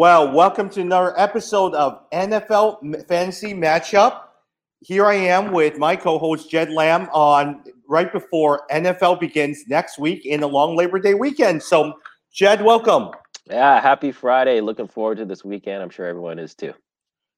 Well, welcome to another episode of NFL Fantasy Matchup. Here I am with my co-host Jed Lamb on right before NFL begins next week in the long Labor Day weekend. So, Jed, welcome. Yeah, happy Friday. Looking forward to this weekend. I'm sure everyone is too.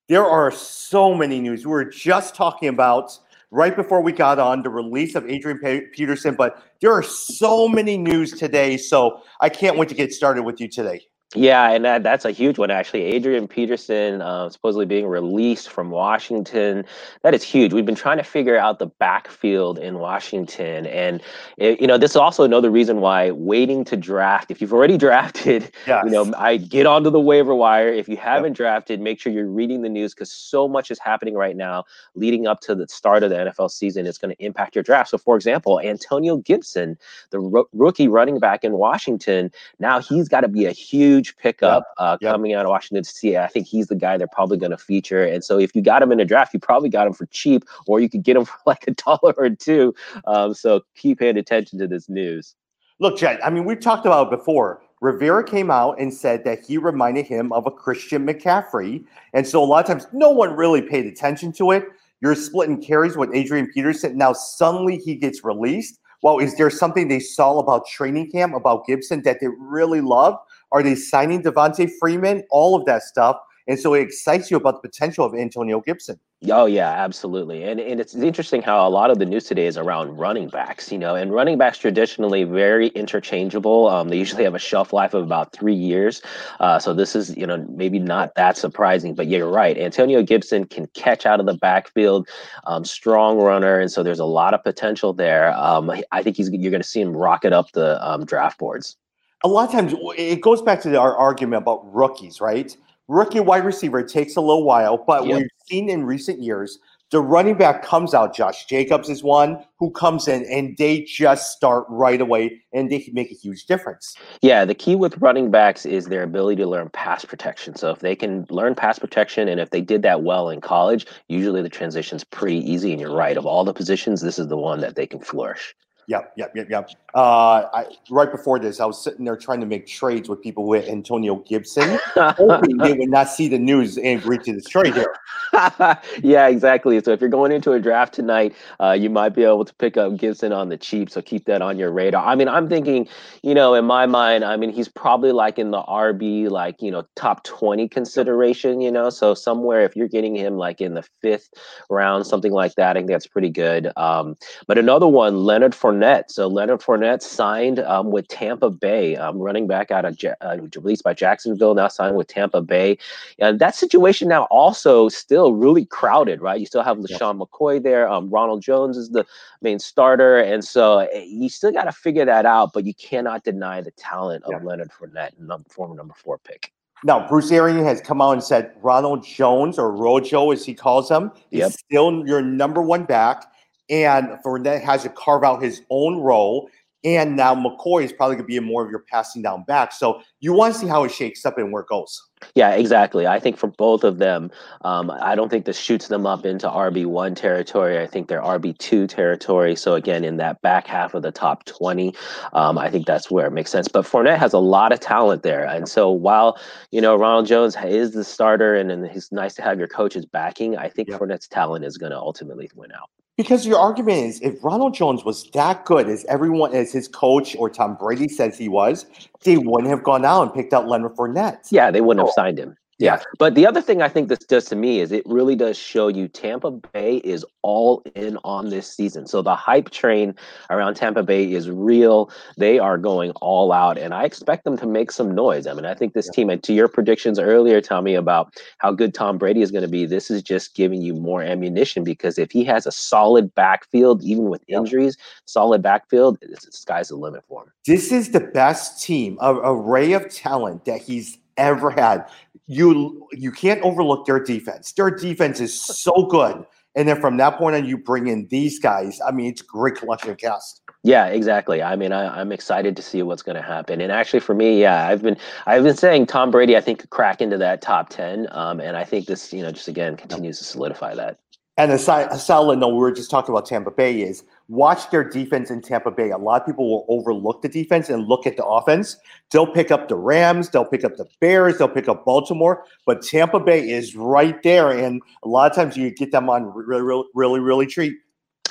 There are so many news. We were just talking about right before we got on the release of Adrian Peterson, but there are so many news today. So I can't wait to get started with you today. Yeah, and that, that's a huge one, actually. Adrian Peterson uh, supposedly being released from Washington. That is huge. We've been trying to figure out the backfield in Washington. And, it, you know, this is also another reason why waiting to draft, if you've already drafted, yes. you know, I get onto the waiver wire. If you haven't yep. drafted, make sure you're reading the news because so much is happening right now leading up to the start of the NFL season. It's going to impact your draft. So, for example, Antonio Gibson, the ro- rookie running back in Washington, now he's got to be a huge huge pickup uh, coming out of Washington State. I think he's the guy they're probably going to feature. And so if you got him in a draft, you probably got him for cheap, or you could get him for like a dollar or two. Um, so keep paying attention to this news. Look, Jed, I mean, we've talked about it before. Rivera came out and said that he reminded him of a Christian McCaffrey. And so a lot of times, no one really paid attention to it. You're splitting carries with Adrian Peterson. Now, suddenly he gets released. Well, is there something they saw about training camp about Gibson that they really loved? Are they signing Devonta Freeman? All of that stuff. And so it excites you about the potential of Antonio Gibson. Oh yeah, absolutely. And and it's interesting how a lot of the news today is around running backs, you know, and running backs traditionally very interchangeable. Um, they usually have a shelf life of about three years. Uh, so this is, you know, maybe not that surprising, but yeah, you're right. Antonio Gibson can catch out of the backfield, um, strong runner, and so there's a lot of potential there. Um, I think he's you're going to see him rocket up the um, draft boards a lot of times it goes back to our argument about rookies, right? Rookie wide receiver takes a little while, but yep. we've seen in recent years the running back comes out. Josh Jacobs is one who comes in and they just start right away and they can make a huge difference. Yeah, the key with running backs is their ability to learn pass protection. So if they can learn pass protection and if they did that well in college, usually the transition's pretty easy. And you're right, of all the positions, this is the one that they can flourish. Yep, yep, yep, yep. Uh, I, right before this, I was sitting there trying to make trades with people with Antonio Gibson, hoping they would not see the news and agree to this trade here. yeah, exactly. So if you're going into a draft tonight, uh, you might be able to pick up Gibson on the cheap. So keep that on your radar. I mean, I'm thinking, you know, in my mind, I mean, he's probably like in the RB, like you know, top 20 consideration. You know, so somewhere if you're getting him like in the fifth round, something like that, I think that's pretty good. Um, but another one, Leonard Fournette. So Leonard Fournette signed um, with Tampa Bay, um, running back out of uh, released by Jacksonville, now signed with Tampa Bay. And that situation now also still really crowded, right? You still have yeah. McCoy there. Um, Ronald Jones is the main starter. And so eh, you still got to figure that out, but you cannot deny the talent of yeah. Leonard Fournette, number, former number four pick. Now, Bruce Arians has come out and said Ronald Jones, or Rojo as he calls him, yep. is still your number one back. And Fournette has to carve out his own role. And now McCoy is probably going to be more of your passing down back. So you want to see how it shakes up and where it goes. Yeah, exactly. I think for both of them, um, I don't think this shoots them up into RB1 territory. I think they're RB2 territory. So, again, in that back half of the top 20, um, I think that's where it makes sense. But Fournette has a lot of talent there. And so, while, you know, Ronald Jones is the starter and, and it's nice to have your coaches backing, I think yep. Fournette's talent is going to ultimately win out. Because your argument is if Ronald Jones was that good as everyone as his coach or Tom Brady says he was, they wouldn't have gone out and picked out Leonard Fournette. Yeah, they wouldn't have signed him. Yeah. But the other thing I think this does to me is it really does show you Tampa Bay is all in on this season. So the hype train around Tampa Bay is real. They are going all out, and I expect them to make some noise. I mean, I think this yeah. team, and to your predictions earlier, Tommy, about how good Tom Brady is going to be, this is just giving you more ammunition because if he has a solid backfield, even with yeah. injuries, solid backfield, the sky's the limit for him. This is the best team, a array of talent that he's ever had you you can't overlook their defense. Their defense is so good. And then from that point on, you bring in these guys. I mean, it's a great collection of cast. Yeah, exactly. I mean, I, am excited to see what's going to happen. And actually, for me, yeah, I've been I've been saying Tom Brady. I think could crack into that top ten. Um, and I think this, you know, just again continues to solidify that. And a, solid note, we were just talking about Tampa Bay is watch their defense in Tampa Bay. A lot of people will overlook the defense and look at the offense. They'll pick up the Rams, they'll pick up the Bears, they'll pick up Baltimore, but Tampa Bay is right there. And a lot of times you get them on really, really, really, really cheap.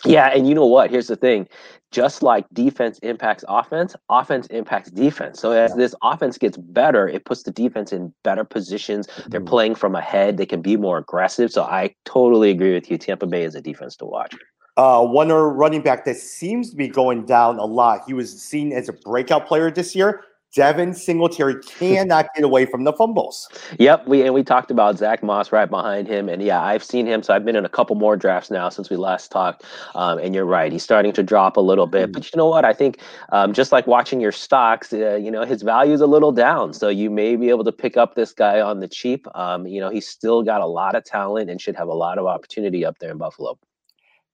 Yeah, and you know what? Here's the thing. Just like defense impacts offense, offense impacts defense. So as yeah. this offense gets better, it puts the defense in better positions. They're mm-hmm. playing from ahead. They can be more aggressive. So I totally agree with you. Tampa Bay is a defense to watch. Uh, one running back that seems to be going down a lot. He was seen as a breakout player this year. Devin Singletary cannot get away from the fumbles. Yep, we and we talked about Zach Moss right behind him, and yeah, I've seen him. So I've been in a couple more drafts now since we last talked. Um, and you're right, he's starting to drop a little bit. Mm-hmm. But you know what? I think um, just like watching your stocks, uh, you know, his value is a little down. So you may be able to pick up this guy on the cheap. Um, you know, he's still got a lot of talent and should have a lot of opportunity up there in Buffalo.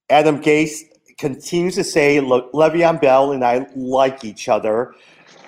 Adam Gase continues to say Le- Le'Veon Bell and I like each other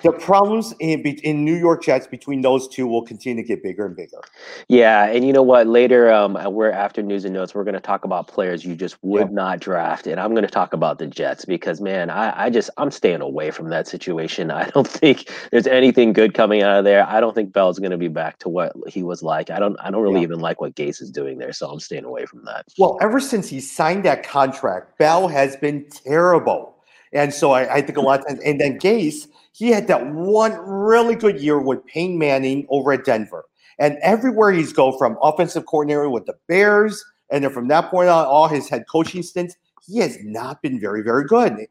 the problems in in New York Jets between those two will continue to get bigger and bigger. Yeah, and you know what? Later, um, we're after news and notes. We're going to talk about players you just would yeah. not draft, and I'm going to talk about the Jets because man, I, I just I'm staying away from that situation. I don't think there's anything good coming out of there. I don't think Bell's going to be back to what he was like. I don't I don't really yeah. even like what Gase is doing there, so I'm staying away from that. Well, ever since he signed that contract, Bell has been terrible. And so I, I think a lot of times, and then Gase, he had that one really good year with Peyton Manning over at Denver. And everywhere he's go from offensive coordinator with the Bears, and then from that point on, all his head coaching stints, he has not been very, very good.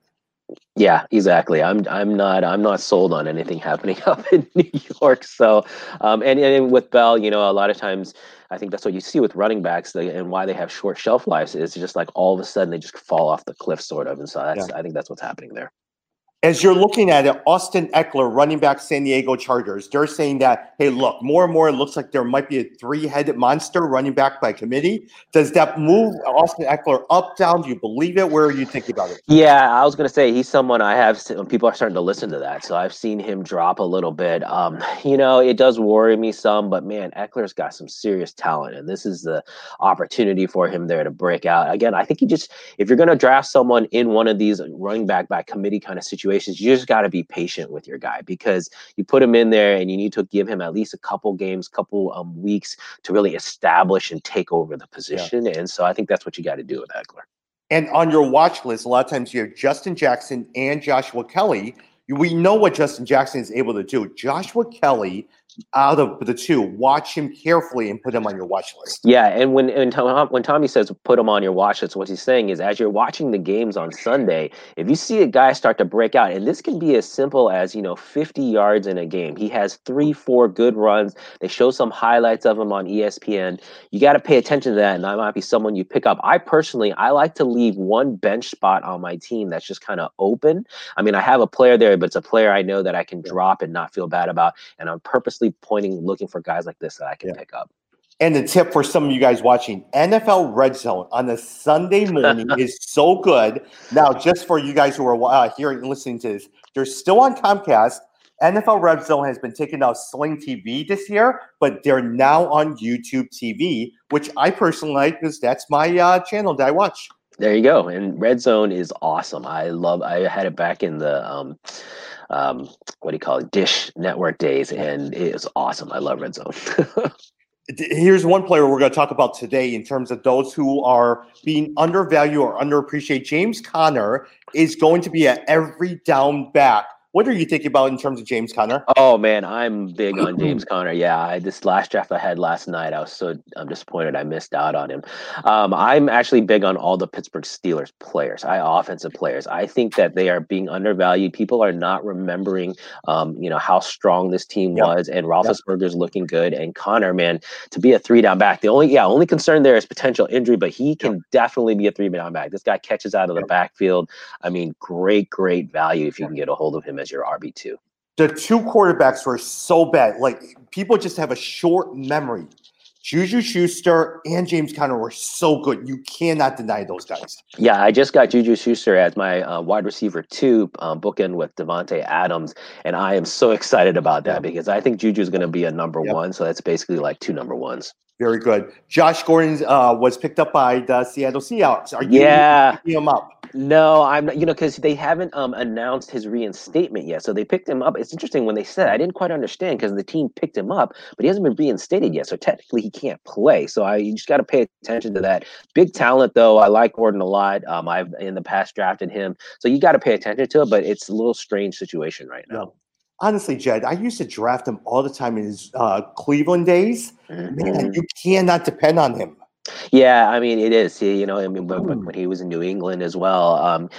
Yeah, exactly. I'm I'm not I'm not sold on anything happening up in New York. So, um, and and with Bell, you know, a lot of times I think that's what you see with running backs and why they have short shelf lives is just like all of a sudden they just fall off the cliff, sort of. And so that's yeah. I think that's what's happening there as you're looking at it, Austin Ekeler, running back San Diego Chargers, they're saying that, hey, look, more and more it looks like there might be a three headed monster running back by committee. Does that move Austin Ekeler up, down? Do you believe it? Where are you thinking about it? Yeah, I was going to say he's someone I have, people are starting to listen to that. So I've seen him drop a little bit. Um, you know, it does worry me some, but man, Ekeler's got some serious talent. And this is the opportunity for him there to break out. Again, I think he just, if you're going to draft someone in one of these running back by committee kind of situations, situations, you just got to be patient with your guy because you put him in there and you need to give him at least a couple games, couple um, weeks to really establish and take over the position. Yeah. And so I think that's what you got to do with Ekeler. And on your watch list, a lot of times you have Justin Jackson and Joshua Kelley. We know what Justin Jackson is able to do. Joshua Kelley out of the two, watch him carefully and put him on your watch list. Yeah, and when and Tom, when Tommy says put him on your watch list, what he's saying is as you're watching the games on Sunday, if you see a guy start to break out, and this can be as simple as you know 50 yards in a game, he has three, four good runs. They show some highlights of him on ESPN. You got to pay attention to that, and that might be someone you pick up. I personally, I like to leave one bench spot on my team that's just kind of open. I mean, I have a player there, but it's a player I know that I can drop and not feel bad about, and I'm purposely pointing, looking for guys like this that I can yeah. pick up. And the tip for some of you guys watching NFL Red Zone on a Sunday morning is so good. Now, just for you guys who are uh, hearing and listening to this, they're still on Comcast. NFL Red Zone has been taken out Sling TV this year, but they're now on YouTube TV, which I personally like because that's my uh, channel that I watch. There you go. And Red Zone is awesome. I love. I had it back in the um, um, what do you call it, Dish Network days, and it is awesome. I love Red Zone. Here's one player we're going to talk about today in terms of those who are being undervalued or underappreciated. James Conner is going to be at every down back what are you thinking about in terms of James Conner? Oh man, I'm big on James Conner. Yeah, I, this last draft I had last night, I was so I'm disappointed I missed out on him. Um, I'm actually big on all the Pittsburgh Steelers players, I offensive players. I think that they are being undervalued. People are not remembering, um, you know, how strong this team yep. was, and Roethlisberger's yep. looking good. And Conner, man, to be a three down back, the only yeah only concern there is potential injury, but he can yep. definitely be a three down back. This guy catches out of the backfield. I mean, great, great value if you can get a hold of him as your RB2. The two quarterbacks were so bad. Like people just have a short memory. Juju Schuster and James Conner were so good. You cannot deny those guys. Yeah, I just got Juju Schuster as my uh, wide receiver two, um, bookend with Davante Adams, and I am so excited about that because I think Juju is going to be a number yep. one. So that's basically like two number ones. Very good. Josh Gordon uh, was picked up by the Seattle Seahawks. Are you Yeah. picking him up? No, I'm not, you know, because they haven't um, announced his reinstatement yet. So they picked him up. It's interesting when they said, I didn't quite understand because the team picked him up, but he hasn't been reinstated yet. So technically he can't play. So I you just got to pay attention to that. Big talent, though. I like Gordon a lot. Um, I've in the past drafted him. So you got to pay attention to it, but it's a little strange situation right now. Honestly, Jed, I used to draft him all the time in his uh, Cleveland days. Man, you cannot depend on him. Yeah, I mean it is. You know, I mean when, when when he was in New England as well. Um,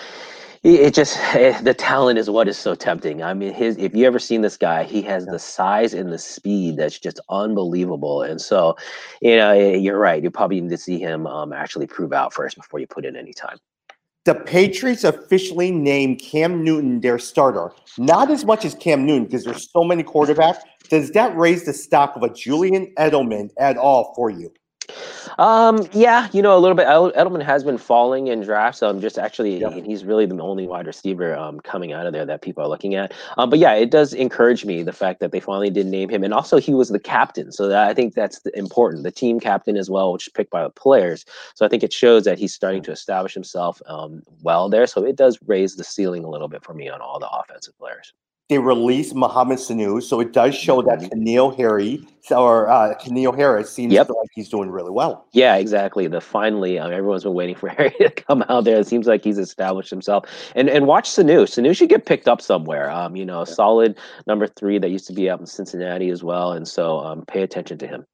it it just eh, the talent is what is so tempting. I mean, his if you ever seen this guy, he has the size and the speed that's just unbelievable. And so, you know, eh, you're right. You probably need to see him um, actually prove out first before you put in any time. The Patriots officially named Cam Newton their starter. Not as much as Cam Newton because there's so many quarterbacks. Does that raise the stock of a Julian Edelman at all for you? Um, yeah, you know, a little bit. Edelman has been falling in drafts. Um, just actually, Yep. he's really the only wide receiver um coming out of there that people are looking at. Um, but yeah, it does encourage me the fact that they finally did name him, and also he was the captain, so that, I think that's the, important. The team captain as well, which is picked by the players. So I think it shows that he's starting to establish himself um well there. So it does raise the ceiling a little bit for me on all the offensive players. They released Mohamed Sanu, so it does show that N'Keal Harry or uh, N'Keal Harris seems Yep. like he's doing really well. Yeah, exactly. The finally, um, everyone's been waiting for Harry to come out there. It seems like he's established himself. And and watch Sanu. Sanu should get picked up somewhere. Um, you know, solid number three that used to be out in Cincinnati as well. And so, um, pay attention to him.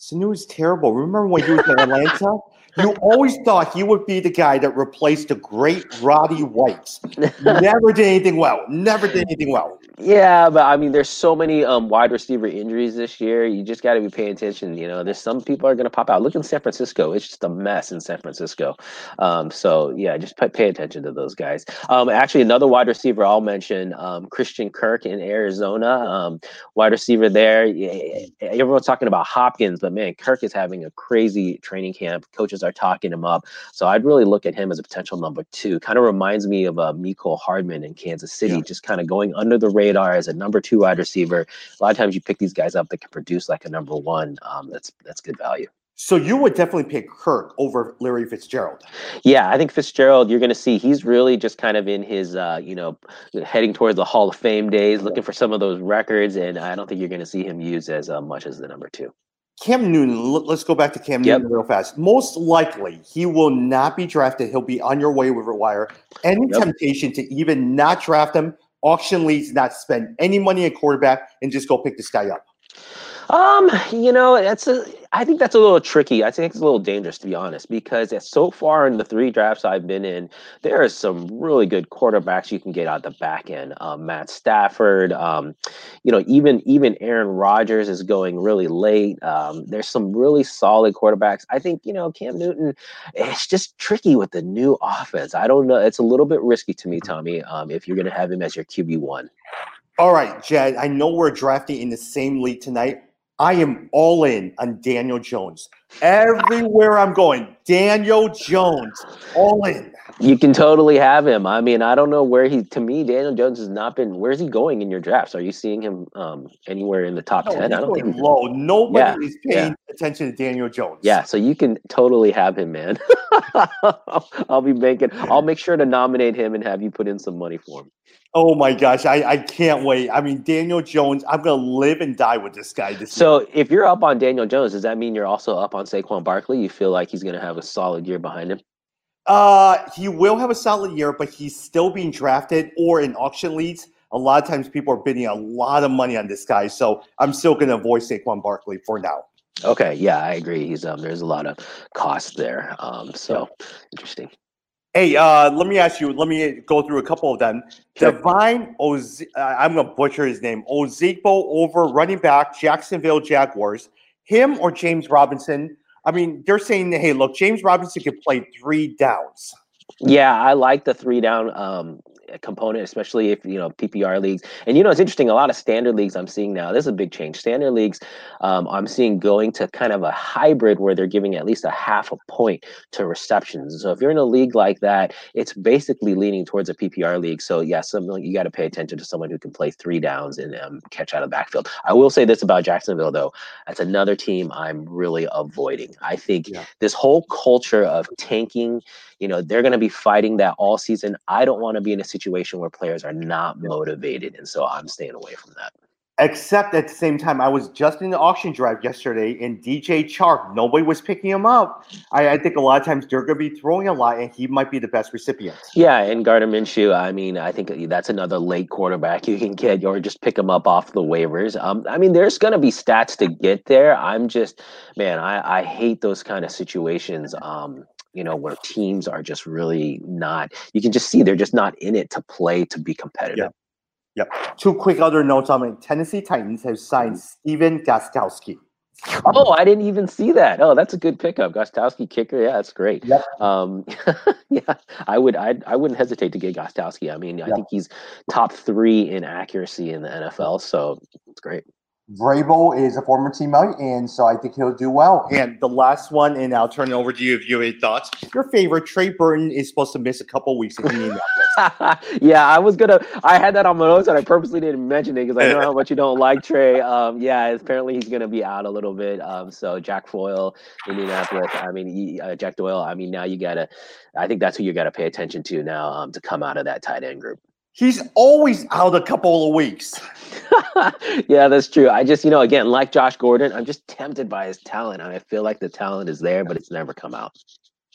Sanu is terrible. Remember when he was in Atlanta? You always thought he would be the guy that replaced the great Roddy White. Never did anything well. Never did anything well. Yeah, but I mean, there's so many um, wide receiver injuries this year. You just got to be paying attention. You know, there's some people are going to pop out. Look in San Francisco; it's just a mess in San Francisco. Um, so yeah, just pay, pay attention to those guys. Um, actually, another wide receiver I'll mention: um, Christian Kirk in Arizona, um, wide receiver there. Everyone's talking about Hopkins, but man, Kirk is having a crazy training camp. Coaches are talking him up, so I'd really look at him as a potential number two. Kind of reminds me of uh, Mecole Hardman in Kansas City, Yeah. just kind of going under the radar as a number two wide receiver. A lot of times you pick these guys up that can produce like a number one. Um, that's that's good value. So you would definitely pick Kirk over Larry Fitzgerald. Yeah, I think Fitzgerald, you're going to see he's really just kind of in his, uh, you know, heading towards the Hall of Fame days, looking for some of those records, and I don't think you're going to see him used as uh, much as the number two. Cam Newton, let's go back to Cam Yep. Newton real fast. Most likely, he will not be drafted. He'll be on your waiver wire. Any Yep. temptation to even not draft him, auction leads, not spend any money at quarterback, and just go pick this guy up. Um, you know, that's a. I think that's a little tricky. I think it's a little dangerous to be honest, because so far in the three drafts I've been in, there are some really good quarterbacks you can get out the back end. Um, Matt Stafford, um, you know, even even Aaron Rodgers is going really late. Um, there's some really solid quarterbacks. I think you know Cam Newton. It's just tricky with the new offense. I don't know. It's a little bit risky to me, Tommy. Um, if you're going to have him as your QB one. All right, Jed, I know we're drafting in the same league tonight. I am all in on Daniel Jones. Everywhere I'm going, Daniel Jones, all in. You can totally have him. I mean, I don't know where he. To me, Daniel Jones has not been. Where's he going in your drafts? Are you seeing him um, anywhere in the top No, ten? I don't think. low. Nobody Yeah, is paying attention to Daniel Jones. Yeah, so you can totally have him, man. I'll be making. I'll make sure to nominate him and have you put in some money for him. Oh my gosh, I, I can't wait. I mean, Daniel Jones, I'm gonna live and die with this guy this year. So, if you're up on Daniel Jones, does that mean you're also up on Saquon Barkley? You feel like he's going to have a solid year behind him? Uh, he will have a solid year, but he's still being drafted or in auction leads. A lot of times, people are bidding a lot of money on this guy, so I'm still going to avoid Saquon Barkley for now. Okay, yeah, I agree. He's um, there's a lot of cost there. Um, so interesting. Hey, uh, let me ask you. Let me go through a couple of them. Sure. Devine Oz, uh, I'm going to butcher his name. Ozigbo over running back Jacksonville Jaguars. Him or James Robinson? I mean, they're saying, hey, look, James Robinson can play three downs. Yeah, I like the three down. Um, component, especially if you know PPR leagues. And you know, it's interesting. A lot of standard leagues I'm seeing now. This is a big change. Standard leagues, um, I'm seeing going to kind of a hybrid where they're giving at least a half a point to receptions. So if you're in a league like that, it's basically leaning towards a PPR league. So yeah, something you got to pay attention to someone who can play three downs and um, catch out of the backfield. I will say this about Jacksonville though. That's another team I'm really avoiding. I think yeah. this whole culture of tanking you know they're going to be fighting that all season i don't want to be in a situation where players are not motivated and so i'm staying away from that Except at the same time, I was just in the auction drive yesterday, and DJ Chark, nobody was picking him up. I, I think a lot of times they're going to be throwing a lot, and he might be the best recipient. Yeah, and Gardner Minshew, I mean, I think that's another late quarterback you can get, or just pick him up off the waivers. Um, I mean, there's going to be stats to get there. I'm just, man, I, I hate those kind of situations. Um, you know, where teams are just really not, you can just see they're just not in it to play to be competitive. Yeah. Yep. Two quick other notes on it. Tennessee Titans have signed Stephen Gostkowski. Oh, I didn't even see that. Oh, that's a good pickup. Gostkowski kicker. Yeah, that's great. Yep. Um, yeah, I would I'd, I wouldn't hesitate to get Gostkowski. I mean, yep. I think he's top three in accuracy in the NFL, so it's great. Vrabel is a former teammate, and so I think he'll do well. And the last one, and I'll turn it over to you if you have any thoughts. Your favorite, Trey Burton, is supposed to miss a couple weeks in yeah, I was gonna. I had that on my notes, and I purposely didn't mention it because I know how much you don't like Trey. Um, yeah, apparently he's gonna be out a little bit. Um, so Jack Foyle, Indianapolis. I mean, he, uh, Jack Doyle. I mean, now you gotta. I think that's who you gotta pay attention to now um, to come out of that tight end group. He's always out a couple of weeks. yeah, that's true. I just, you know, again, like Josh Gordon, I'm just tempted by his talent. I feel like the talent is there, but it's never come out.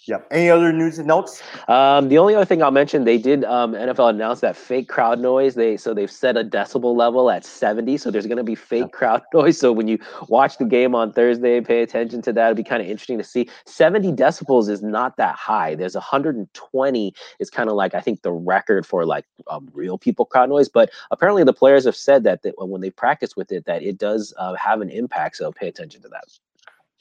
Yep. Any other news and notes? Um, the only other thing I'll mention, they did um, NFL announced that fake crowd noise. They so they've set a decibel level at 70. So there's going to be fake yep. crowd noise. So when you watch the game on Thursday, pay attention to that. It'll be kind of interesting to see. 70 decibels is not that high. There's 120 is kind of like I think the record for like um, real people crowd noise. But apparently the players have said that, that when they practice with it, that it does uh, have an impact. So pay attention to that.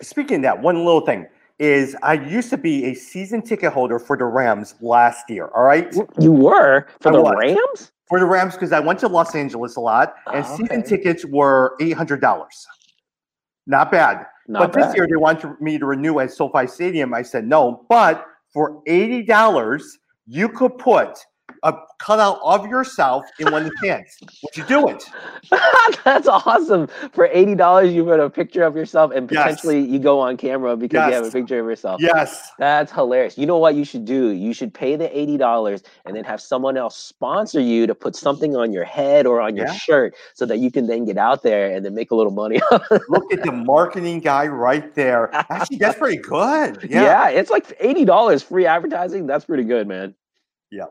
Speaking of that, one little thing is I used to be a season ticket holder for the Rams last year. All right. You were for I the was. Rams? For the Rams, because I went to Los Angeles a lot, and oh, okay. season tickets were eight hundred dollars. Not bad. Not but bad. this year they wanted me to renew at SoFi Stadium. I said no. But for eighty dollars, you could put a cutout of yourself in one of the stands. Would you do it? That's awesome. For eighty dollars, you put a picture of yourself, and potentially yes. you go on camera because yes. you have a picture of yourself. Yes, that's hilarious. You know what you should do? You should pay the eighty dollars and then have someone else sponsor you to put something on your head or on your yeah. shirt, so that you can then get out there and then make a little money. Look at the marketing guy right there. Actually, that's pretty good. Yeah, yeah it's like eighty dollars free advertising. That's pretty good, man. Yeah.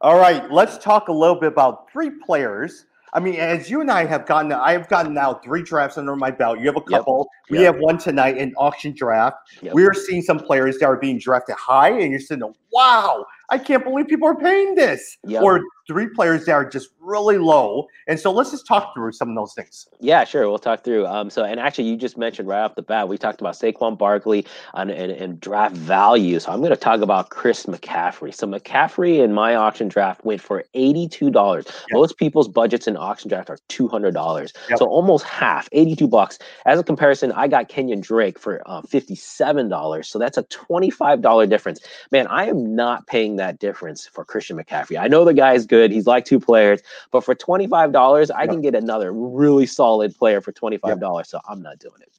All right, let's talk a little bit about three players. I mean, as you and I have gotten, I have gotten now three drafts under my belt. You have a couple. Yep. We yep. have one tonight in auction draft. Yep. We're seeing some players that are being drafted high, and you're saying, "Wow, I can't believe people are paying this." Or three players that are just really low. And so let's just talk through some of those things. Yeah, sure. We'll talk through. Um, so, and actually, you just mentioned right off the bat, we talked about Saquon Barkley and, and, and draft value. So, I'm going to talk about Chris McCaffrey. So, McCaffrey in my auction draft went for $82. Yep. Most people's budgets in auction draft are $200. Yep. So, almost half, 82 bucks. As a comparison, I got Kenyan Drake for uh, $57. So, that's a $25 difference. Man, I am not paying that difference for Christian McCaffrey. I know the guy is good good. He's like two players, but for twenty five dollars, I can get another really solid player for twenty five dollars. So I'm not doing it.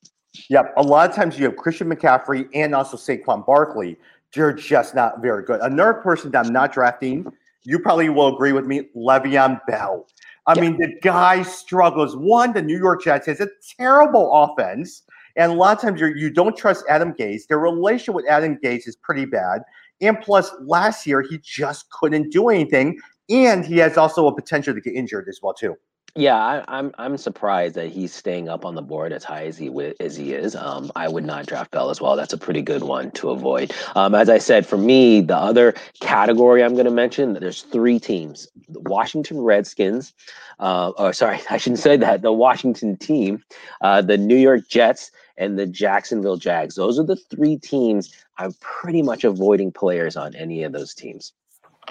Yep. A lot of times you have Christian McCaffrey and also Saquon Barkley. They're just not very good. Another person that I'm not drafting, you probably will agree with me, Le'Veon Bell. I mean, the guy struggles. One, the New York Jets has a terrible offense. And a lot of times you're, you don't trust Adam Gase. Their relation with Adam Gase is pretty bad. And plus, last year he just couldn't do anything and he has also a potential to get injured as well too. Yeah, I, am I'm, I'm surprised that he's staying up on the board as high as he as he is. Um, I would not draft Bell as well. That's a pretty good one to avoid. Um, as I said, for me, the other category I'm going to mention, there's three teams: the Washington Redskins. Uh, oh, sorry, I shouldn't say that. The Washington team, uh, the New York Jets, and the Jacksonville Jags. Those are the three teams. I'm pretty much avoiding players on any of those teams.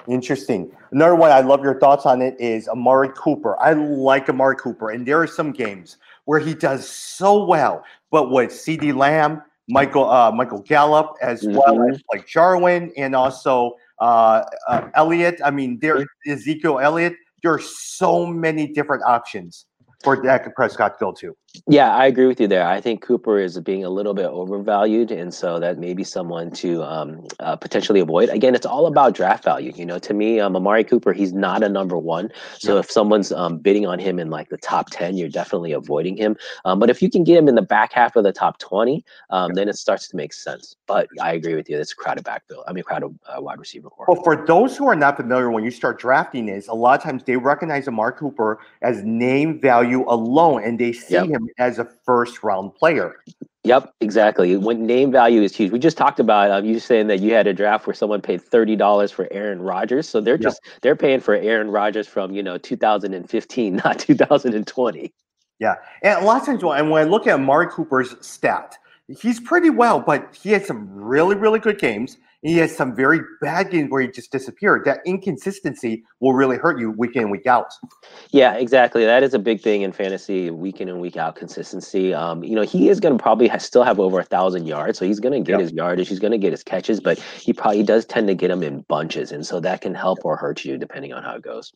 Interesting. Another one I love your thoughts on it is Amari Cooper. I like Amari Cooper, and there are some games where he does so well, but with CeeDee Lamb, Michael uh, Michael Gallup, as mm-hmm. well as like Jarwin, and also uh, uh, Elliott. I mean, there Ezekiel Elliott. There are so many different options for Dak Prescott to go to. Yeah, I agree with you there. I think Cooper is being a little bit overvalued, and so that may be someone to um, uh, potentially avoid. Again, it's all about draft value. You know, to me, um, Amari Cooper, he's not a number one. So yeah. if someone's um, bidding on him in like the top ten, you're definitely avoiding him. Um, but if you can get him in the back half of the top twenty, um, then it starts to make sense. But I agree with you. It's a crowded backfield. I mean, crowded uh, wide receiver core. Well, for those who are not familiar, when you start drafting, is a lot of times they recognize Amari Cooper as name value alone, and they see yep. him as a first round player. Yep, exactly. When name value is huge. We just talked about um, you saying that you had a draft where someone paid thirty dollars for Aaron Rodgers, so they're just yep. they're paying for Aaron Rodgers from you know 2015, not 2020. Yeah, and a lot of times when, when I look at Amari Cooper's stat, he's pretty well, but he had some really really good games he has some very bad games where he just disappeared. That inconsistency will really hurt you week in, week out. Yeah, exactly. That is a big thing in fantasy, week in and week out consistency. Um, you know, he is going to probably still have over a thousand yards, so he's going to get yep. his yardage, he's going to get his catches, but he probably does tend to get them in bunches, and so that can help or hurt you depending on how it goes.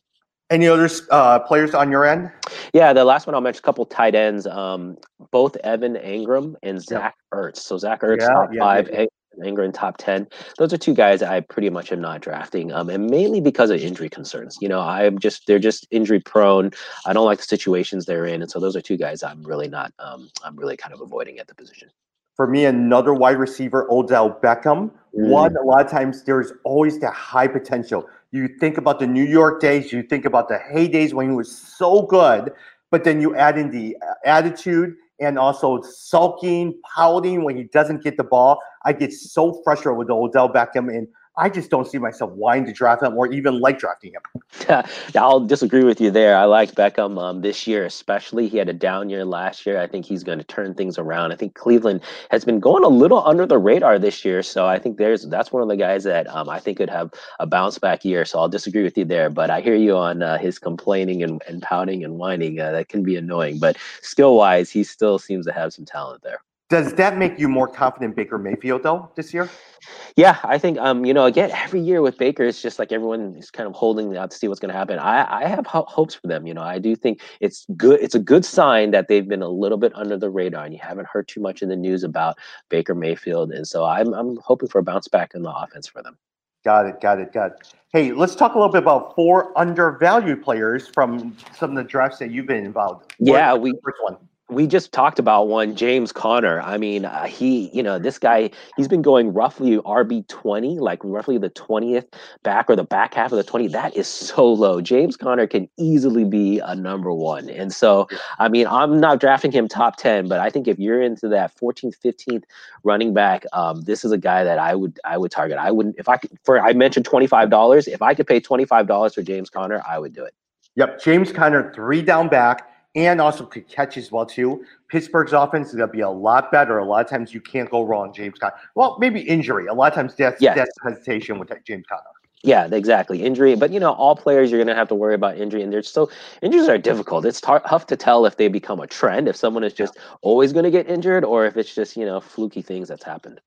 Any other uh, players on your end? Yeah, the last one I'll mention a couple tight ends, um, both Evan Engram and Zach. Ertz. So Zach Ertz, yeah, top yeah, five. Yeah. Engram top 10. Those are two guys I pretty much am not drafting, um, and mainly because of injury concerns. You know, I'm just, they're just injury prone. I don't like the situations they're in. And so those are two guys I'm really not, um, I'm really kind of avoiding at the position. For me, another wide receiver, Odell Beckham. Mm. One, a lot of times there's always that high potential. You think about the New York days, you think about the heydays when he was so good, but then you add in the uh, attitude and also sulking, pouting when he doesn't get the ball. I get so frustrated with Odell Beckham, and I just don't see myself wanting to draft him or even like drafting him. I'll disagree with you there. I like Beckham um, this year, especially. He had a down year last year. I think he's going to turn things around. I think Cleveland has been going a little under the radar this year, so I think there's that's one of the guys that um, I think could have a bounce back year. So I'll disagree with you there, but I hear you on uh, his complaining and, and pouting and whining. Uh, that can be annoying, but skill wise, he still seems to have some talent there. Does that make you more confident Baker Mayfield though this year? Yeah, I think um, you know, again, every year with Baker, it's just like everyone is kind of holding out to see what's going to happen. I, I have ho- hopes for them. You know, I do think it's good. It's a good sign that they've been a little bit under the radar, and you haven't heard too much in the news about Baker Mayfield. And so I'm I'm hoping for a bounce back in the offense for them. Got it. Got it. Got it. Hey, let's talk a little bit about four undervalued players from some of the drafts that you've been involved. In. Yeah, we first one we just talked about one, James Conner. I mean, uh, he, you know, this guy, he's been going roughly RB 20, like roughly the 20th back or the back half of the 20. That is so low. James Conner can easily be a number one. And so, I mean, I'm not drafting him top 10, but I think if you're into that 14th, 15th running back, um, this is a guy that I would, I would target. I wouldn't, if I could, for, I mentioned $25. If I could pay $25 for James Conner, I would do it. Yep. James Conner, three down back and also could catch as well too. Pittsburgh's offense is going to be a lot better. A lot of times you can't go wrong, James Conner. Well, maybe injury. A lot of times that's yes. that's hesitation with James Conner. Yeah, exactly. Injury, but you know, all players you're going to have to worry about injury, and they're so injuries are difficult. It's tough to tell if they become a trend, if someone is just always going to get injured, or if it's just you know fluky things that's happened.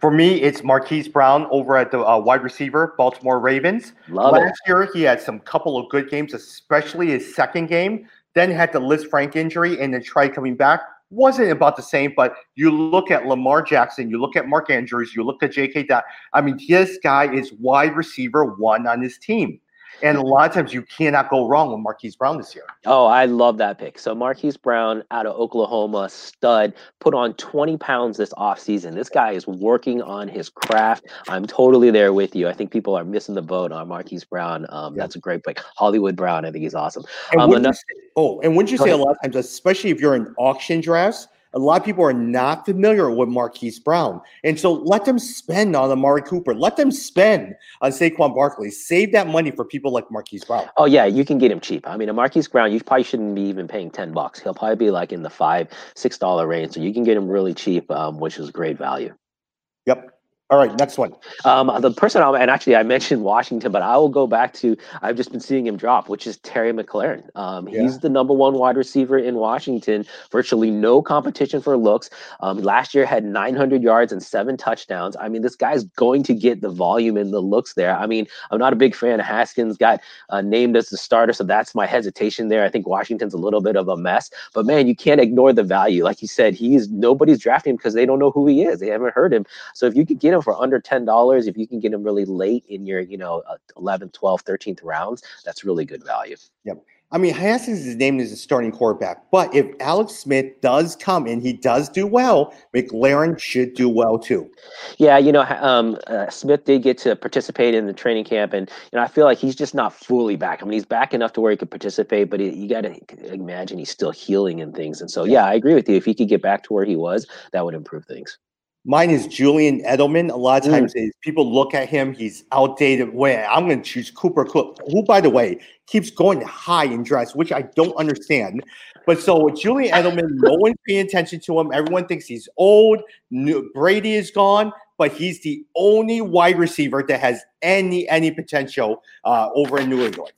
For me, it's Marquise Brown over at the uh, wide receiver, Baltimore Ravens. Love Last it. year, he had some couple of good games, especially his second game then had the Lisfranc injury and then tried coming back. Wasn't about the same, but you look at Lamar Jackson, you look at Mark Andrews, you look at J.K. Dot. I mean, this guy is wide receiver one on his team. And a lot of times you cannot go wrong with Marquise Brown this year. Oh, I love that pick. So Marquise Brown out of Oklahoma, stud, put on 20 pounds this offseason. This guy is working on his craft. I'm totally there with you. I think people are missing the boat on Marquise Brown. Um, yeah. That's a great pick. Hollywood Brown, I think he's awesome. Um, say, oh, and wouldn't you say a lot of times, especially if you're in auction drafts, a lot of people are not familiar with Marquise Brown. And so let them spend on Amari Cooper. Let them spend on Saquon Barkley. Save that money for people like Marquise Brown. Oh, yeah, you can get him cheap. I mean, a Marquise Brown, you probably shouldn't be even paying 10 bucks. He'll probably be like in the five, $6 range. So you can get him really cheap, um, which is great value. Yep. All right, next one. Um, the person, I'll, and actually I mentioned Washington, but I will go back to I've just been seeing him drop, which is Terry McLaurin. Um, yeah. He's the number one wide receiver in Washington. Virtually no competition for looks. Um, last year had 900 yards and seven touchdowns. I mean, this guy's going to get the volume and the looks there. I mean, I'm not a big fan Haskins. Got uh, named as the starter, so that's my hesitation there. I think Washington's a little bit of a mess, but man, you can't ignore the value. Like you said, he's nobody's drafting him because they don't know who he is. They haven't heard him. So if you could get him for under $10, if you can get him really late in your, you know, 11th, 12th, 13th rounds, that's really good value. Yep. I mean, Haskins is named as a starting quarterback, but if Alex Smith does come and he does do well, McLaurin should do well too. Yeah, you know, um, uh, Smith did get to participate in the training camp, and you know, I feel like he's just not fully back. I mean, he's back enough to where he could participate, but he, you got to imagine he's still healing and things. And so, yeah, I agree with you. If he could get back to where he was, that would improve things. Mine is Julian Edelman. A lot of mm. times mm. people look at him, he's outdated. Way I'm going to choose Cooper Kupp, who, by the way, keeps going high in dress, which I don't understand. But so with Julian Edelman, no one's paying attention to him. Everyone thinks he's old. Brady is gone, but he's the only wide receiver that has any any potential uh, over in New England.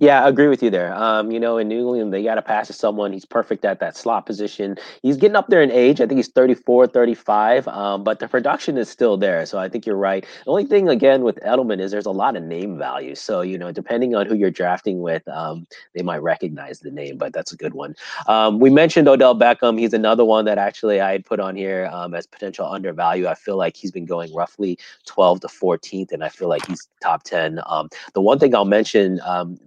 Yeah, I agree with you there. Um, you know, in New England, they got to pass to someone. He's perfect at that slot position. He's getting up there in age. I think he's 34, 35, um, but the production is still there. So I think you're right. The only thing, again, with Edelman is there's a lot of name value. So, you know, depending on who you're drafting with, um, they might recognize the name, but that's a good one. Um, we mentioned Odell Beckham. He's another one that actually I had put on here um, as potential undervalue. I feel like he's been going roughly 12 to 14th, and I feel like he's top 10. Um, the one thing I'll mention,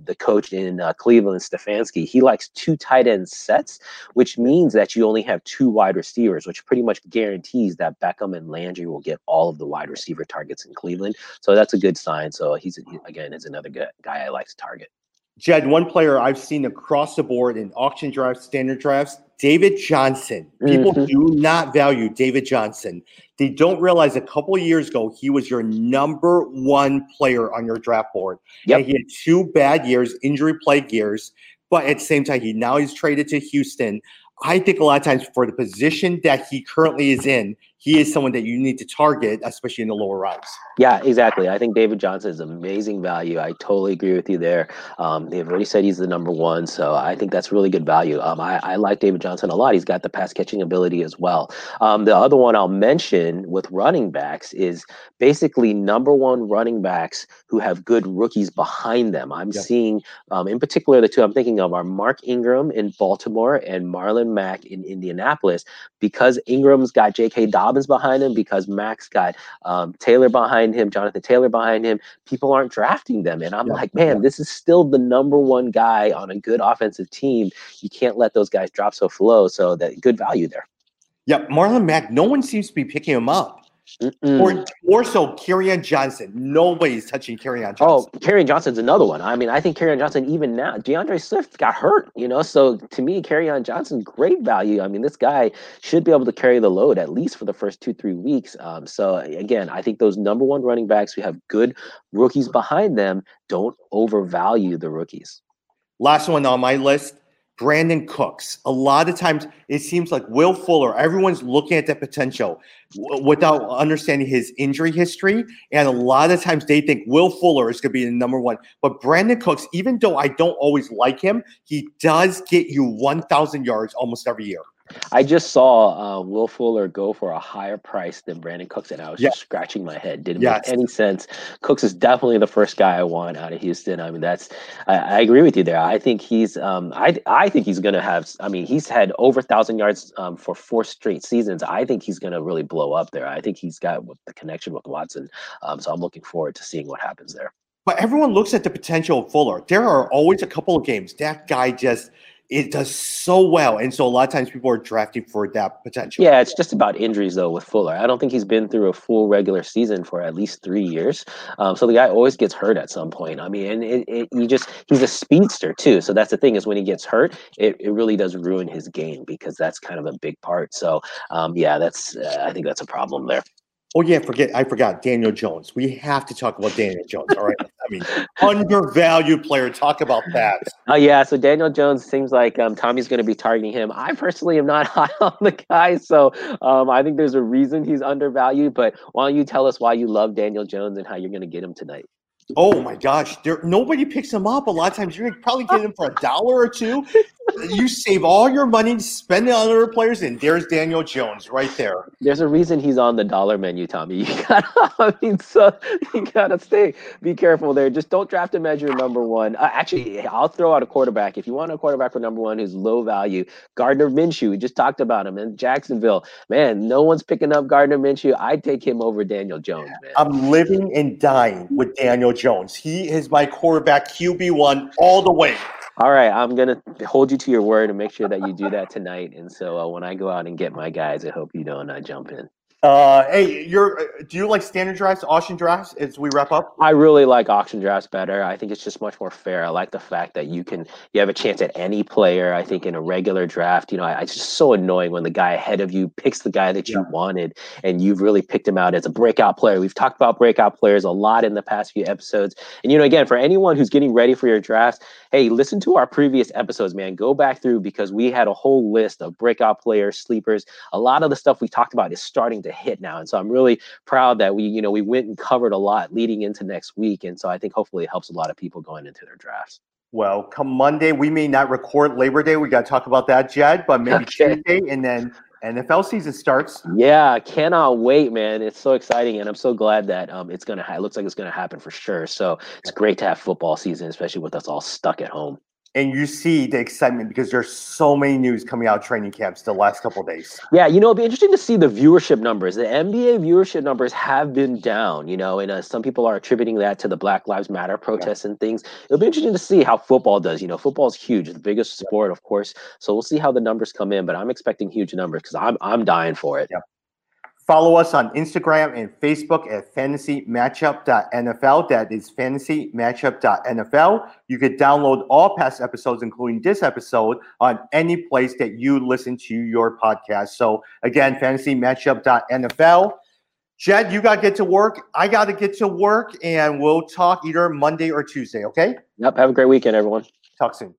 the coach in uh, Cleveland, Stefanski, he likes two tight end sets, which means that you only have two wide receivers, which pretty much guarantees that Beckham and Landry will get all of the wide receiver targets in Cleveland. So that's a good sign. So he's again is another guy I like to target. Jed, one player I've seen across the board in auction drafts, standard drafts, David Johnson. People mm-hmm. do not value David Johnson. They don't realize a couple years ago he was your number one player on your draft board. Yep. And he had two bad years, injury plagued years. But at the same time, he now he's traded to Houston. I think a lot of times for the position that he currently is in, he is someone that you need to target, especially in the lower rounds. Yeah, exactly. I think David Johnson is amazing value. I totally agree with you there. Um, they've already said he's the number one, so I think that's really good value. Um, I, I, like David Johnson a lot. He's got the pass catching ability as well. Um, the other one I'll mention with running backs is basically number one running backs who have good rookies behind them. I'm yep. seeing, um, in particular, the two I'm thinking of are Mark Ingram in Baltimore and Marlon Mack in Indianapolis because Ingram's got J.K. Dobbins Dobbins behind him, because Mack's got um, Taylor behind him, Jonathan Taylor behind him, people aren't drafting them. And I'm yeah, like, man, yeah. this is still the number one guy on a good offensive team. You can't let those guys drop so low. So that good value there. Yeah, Marlon Mack, no one seems to be picking him up. Mm-mm. Or more so, Kerryon Johnson. Nobody's touching oh, Johnson. Oh, Kerryon Johnson's another one. I mean, I think Kerryon Johnson, even now, DeAndre Swift got hurt, you know. So to me, Kerryon Johnson, great value. I mean, this guy should be able to carry the load at least for the first two, three weeks. Um, so again, I think those number one running backs who have good rookies behind them don't overvalue the rookies. Last one on my list Brandin Cooks. A lot of times it seems like Will Fuller, everyone's looking at that potential w- without understanding his injury history. And a lot of times they think Will Fuller is going to be the number one. But Brandin Cooks, even though I don't always like him, he does get you 1,000 yards almost every year. I just saw uh, Will Fuller go for a higher price than Brandin Cooks, and I was just scratching my head. Didn't yes. make any sense. Cooks is definitely the first guy I want out of Houston. I mean, that's I, I agree with you there. I think he's um, I I think he's gonna have. I mean, he's had over thousand yards um, for four straight seasons. I think he's gonna really blow up there. I think he's got the connection with Watson. Um, so I'm looking forward to seeing what happens there. But everyone looks at the potential of Fuller. There are always a couple of games that guy just it does so well. And so a lot of times people are drafting for that potential. Yeah, it's just about injuries though with Fuller. I don't think he's been through a full regular season for at least three years. Um, so the guy always gets hurt at some point. I mean, and it, it, he just he's a speedster too. So that's the thing is when he gets hurt, it, it really does ruin his game because that's kind of a big part. So um, yeah, that's uh, I think that's a problem there. Oh yeah, forget I forgot Daniel Jones. We have to talk about Daniel Jones. All right, mean, undervalued player. Talk about that. Oh yeah, so Daniel Jones seems like um, Tommy's going to be targeting him. I personally am not high on the guy, so um, I think there's a reason he's undervalued. But why don't you tell us why you love Daniel Jones and how you're going to get him tonight? Oh my gosh, there nobody picks him up. A lot of times you're probably getting him for a dollar or two. You save all your money, to spend it on other players, and there's Daniel Jones right there. There's a reason he's on the dollar menu, Tommy. You gotta, I mean, so you gotta stay, be careful there. Just don't draft him as your number one. Uh, actually, I'll throw out a quarterback if you want a quarterback for number one who's low value. Gardner Minshew. We just talked about him in Jacksonville. Man, no one's picking up Gardner Minshew. I'd take him over Daniel Jones. Man. I'm living and dying with Daniel Jones. He is my quarterback QB one all the way. All right, I'm gonna hold you to your word and make sure that you do that tonight. And so uh, when I go out and get my guys, I hope you don't uh, jump in. Uh, hey, you're. Uh, do you like standard drafts, auction drafts? As we wrap up, I really like auction drafts better. I think it's just much more fair. I like the fact that you can you have a chance at any player. I think in a regular draft, you know, I, it's just so annoying when the guy ahead of you picks the guy that you Yeah. wanted, and you've really picked him out as a breakout player. We've talked about breakout players a lot in the past few episodes, and you know, again, for anyone who's getting ready for your drafts, hey, listen to our previous episodes, man. Go back through because we had a whole list of breakout players, sleepers. A lot of the stuff we talked about is starting to hit now, and so I'm really proud that we, you know, we went and covered a lot leading into next week, and so I think hopefully it helps a lot of people going into their drafts. well, come Monday, we may not record Labor Day. We got to talk about that, Jed, but maybe Okay. Tuesday, and then NFL season starts. Yeah, cannot wait, man! It's so exciting, and I'm so glad that um, it's gonna. Ha- it looks like it's gonna happen for sure. So it's great to have football season, especially with us all stuck at home. And you see the excitement because there's so many news coming out of training camps the last couple of days. Yeah, you know, it'd be interesting to see the viewership numbers. The NBA viewership numbers have been down, you know, and uh, some people are attributing that to the Black Lives Matter protests and things. It'll be interesting to see how football does. You know, football is huge, the biggest sport, of course. So we'll see how the numbers come in, but I'm expecting huge numbers because I'm I'm dying for it. Yeah. Follow us on Instagram and Facebook at fantasymatchup.nfl. That is fantasymatchup.nfl. You could download all past episodes, including this episode, on any place that you listen to your podcast. So again, fantasymatchup.nfl. Jed, you got to get to work. I got to get to work, and we'll talk either Monday or Tuesday. Okay? Yep. Have a great weekend, everyone. Talk soon.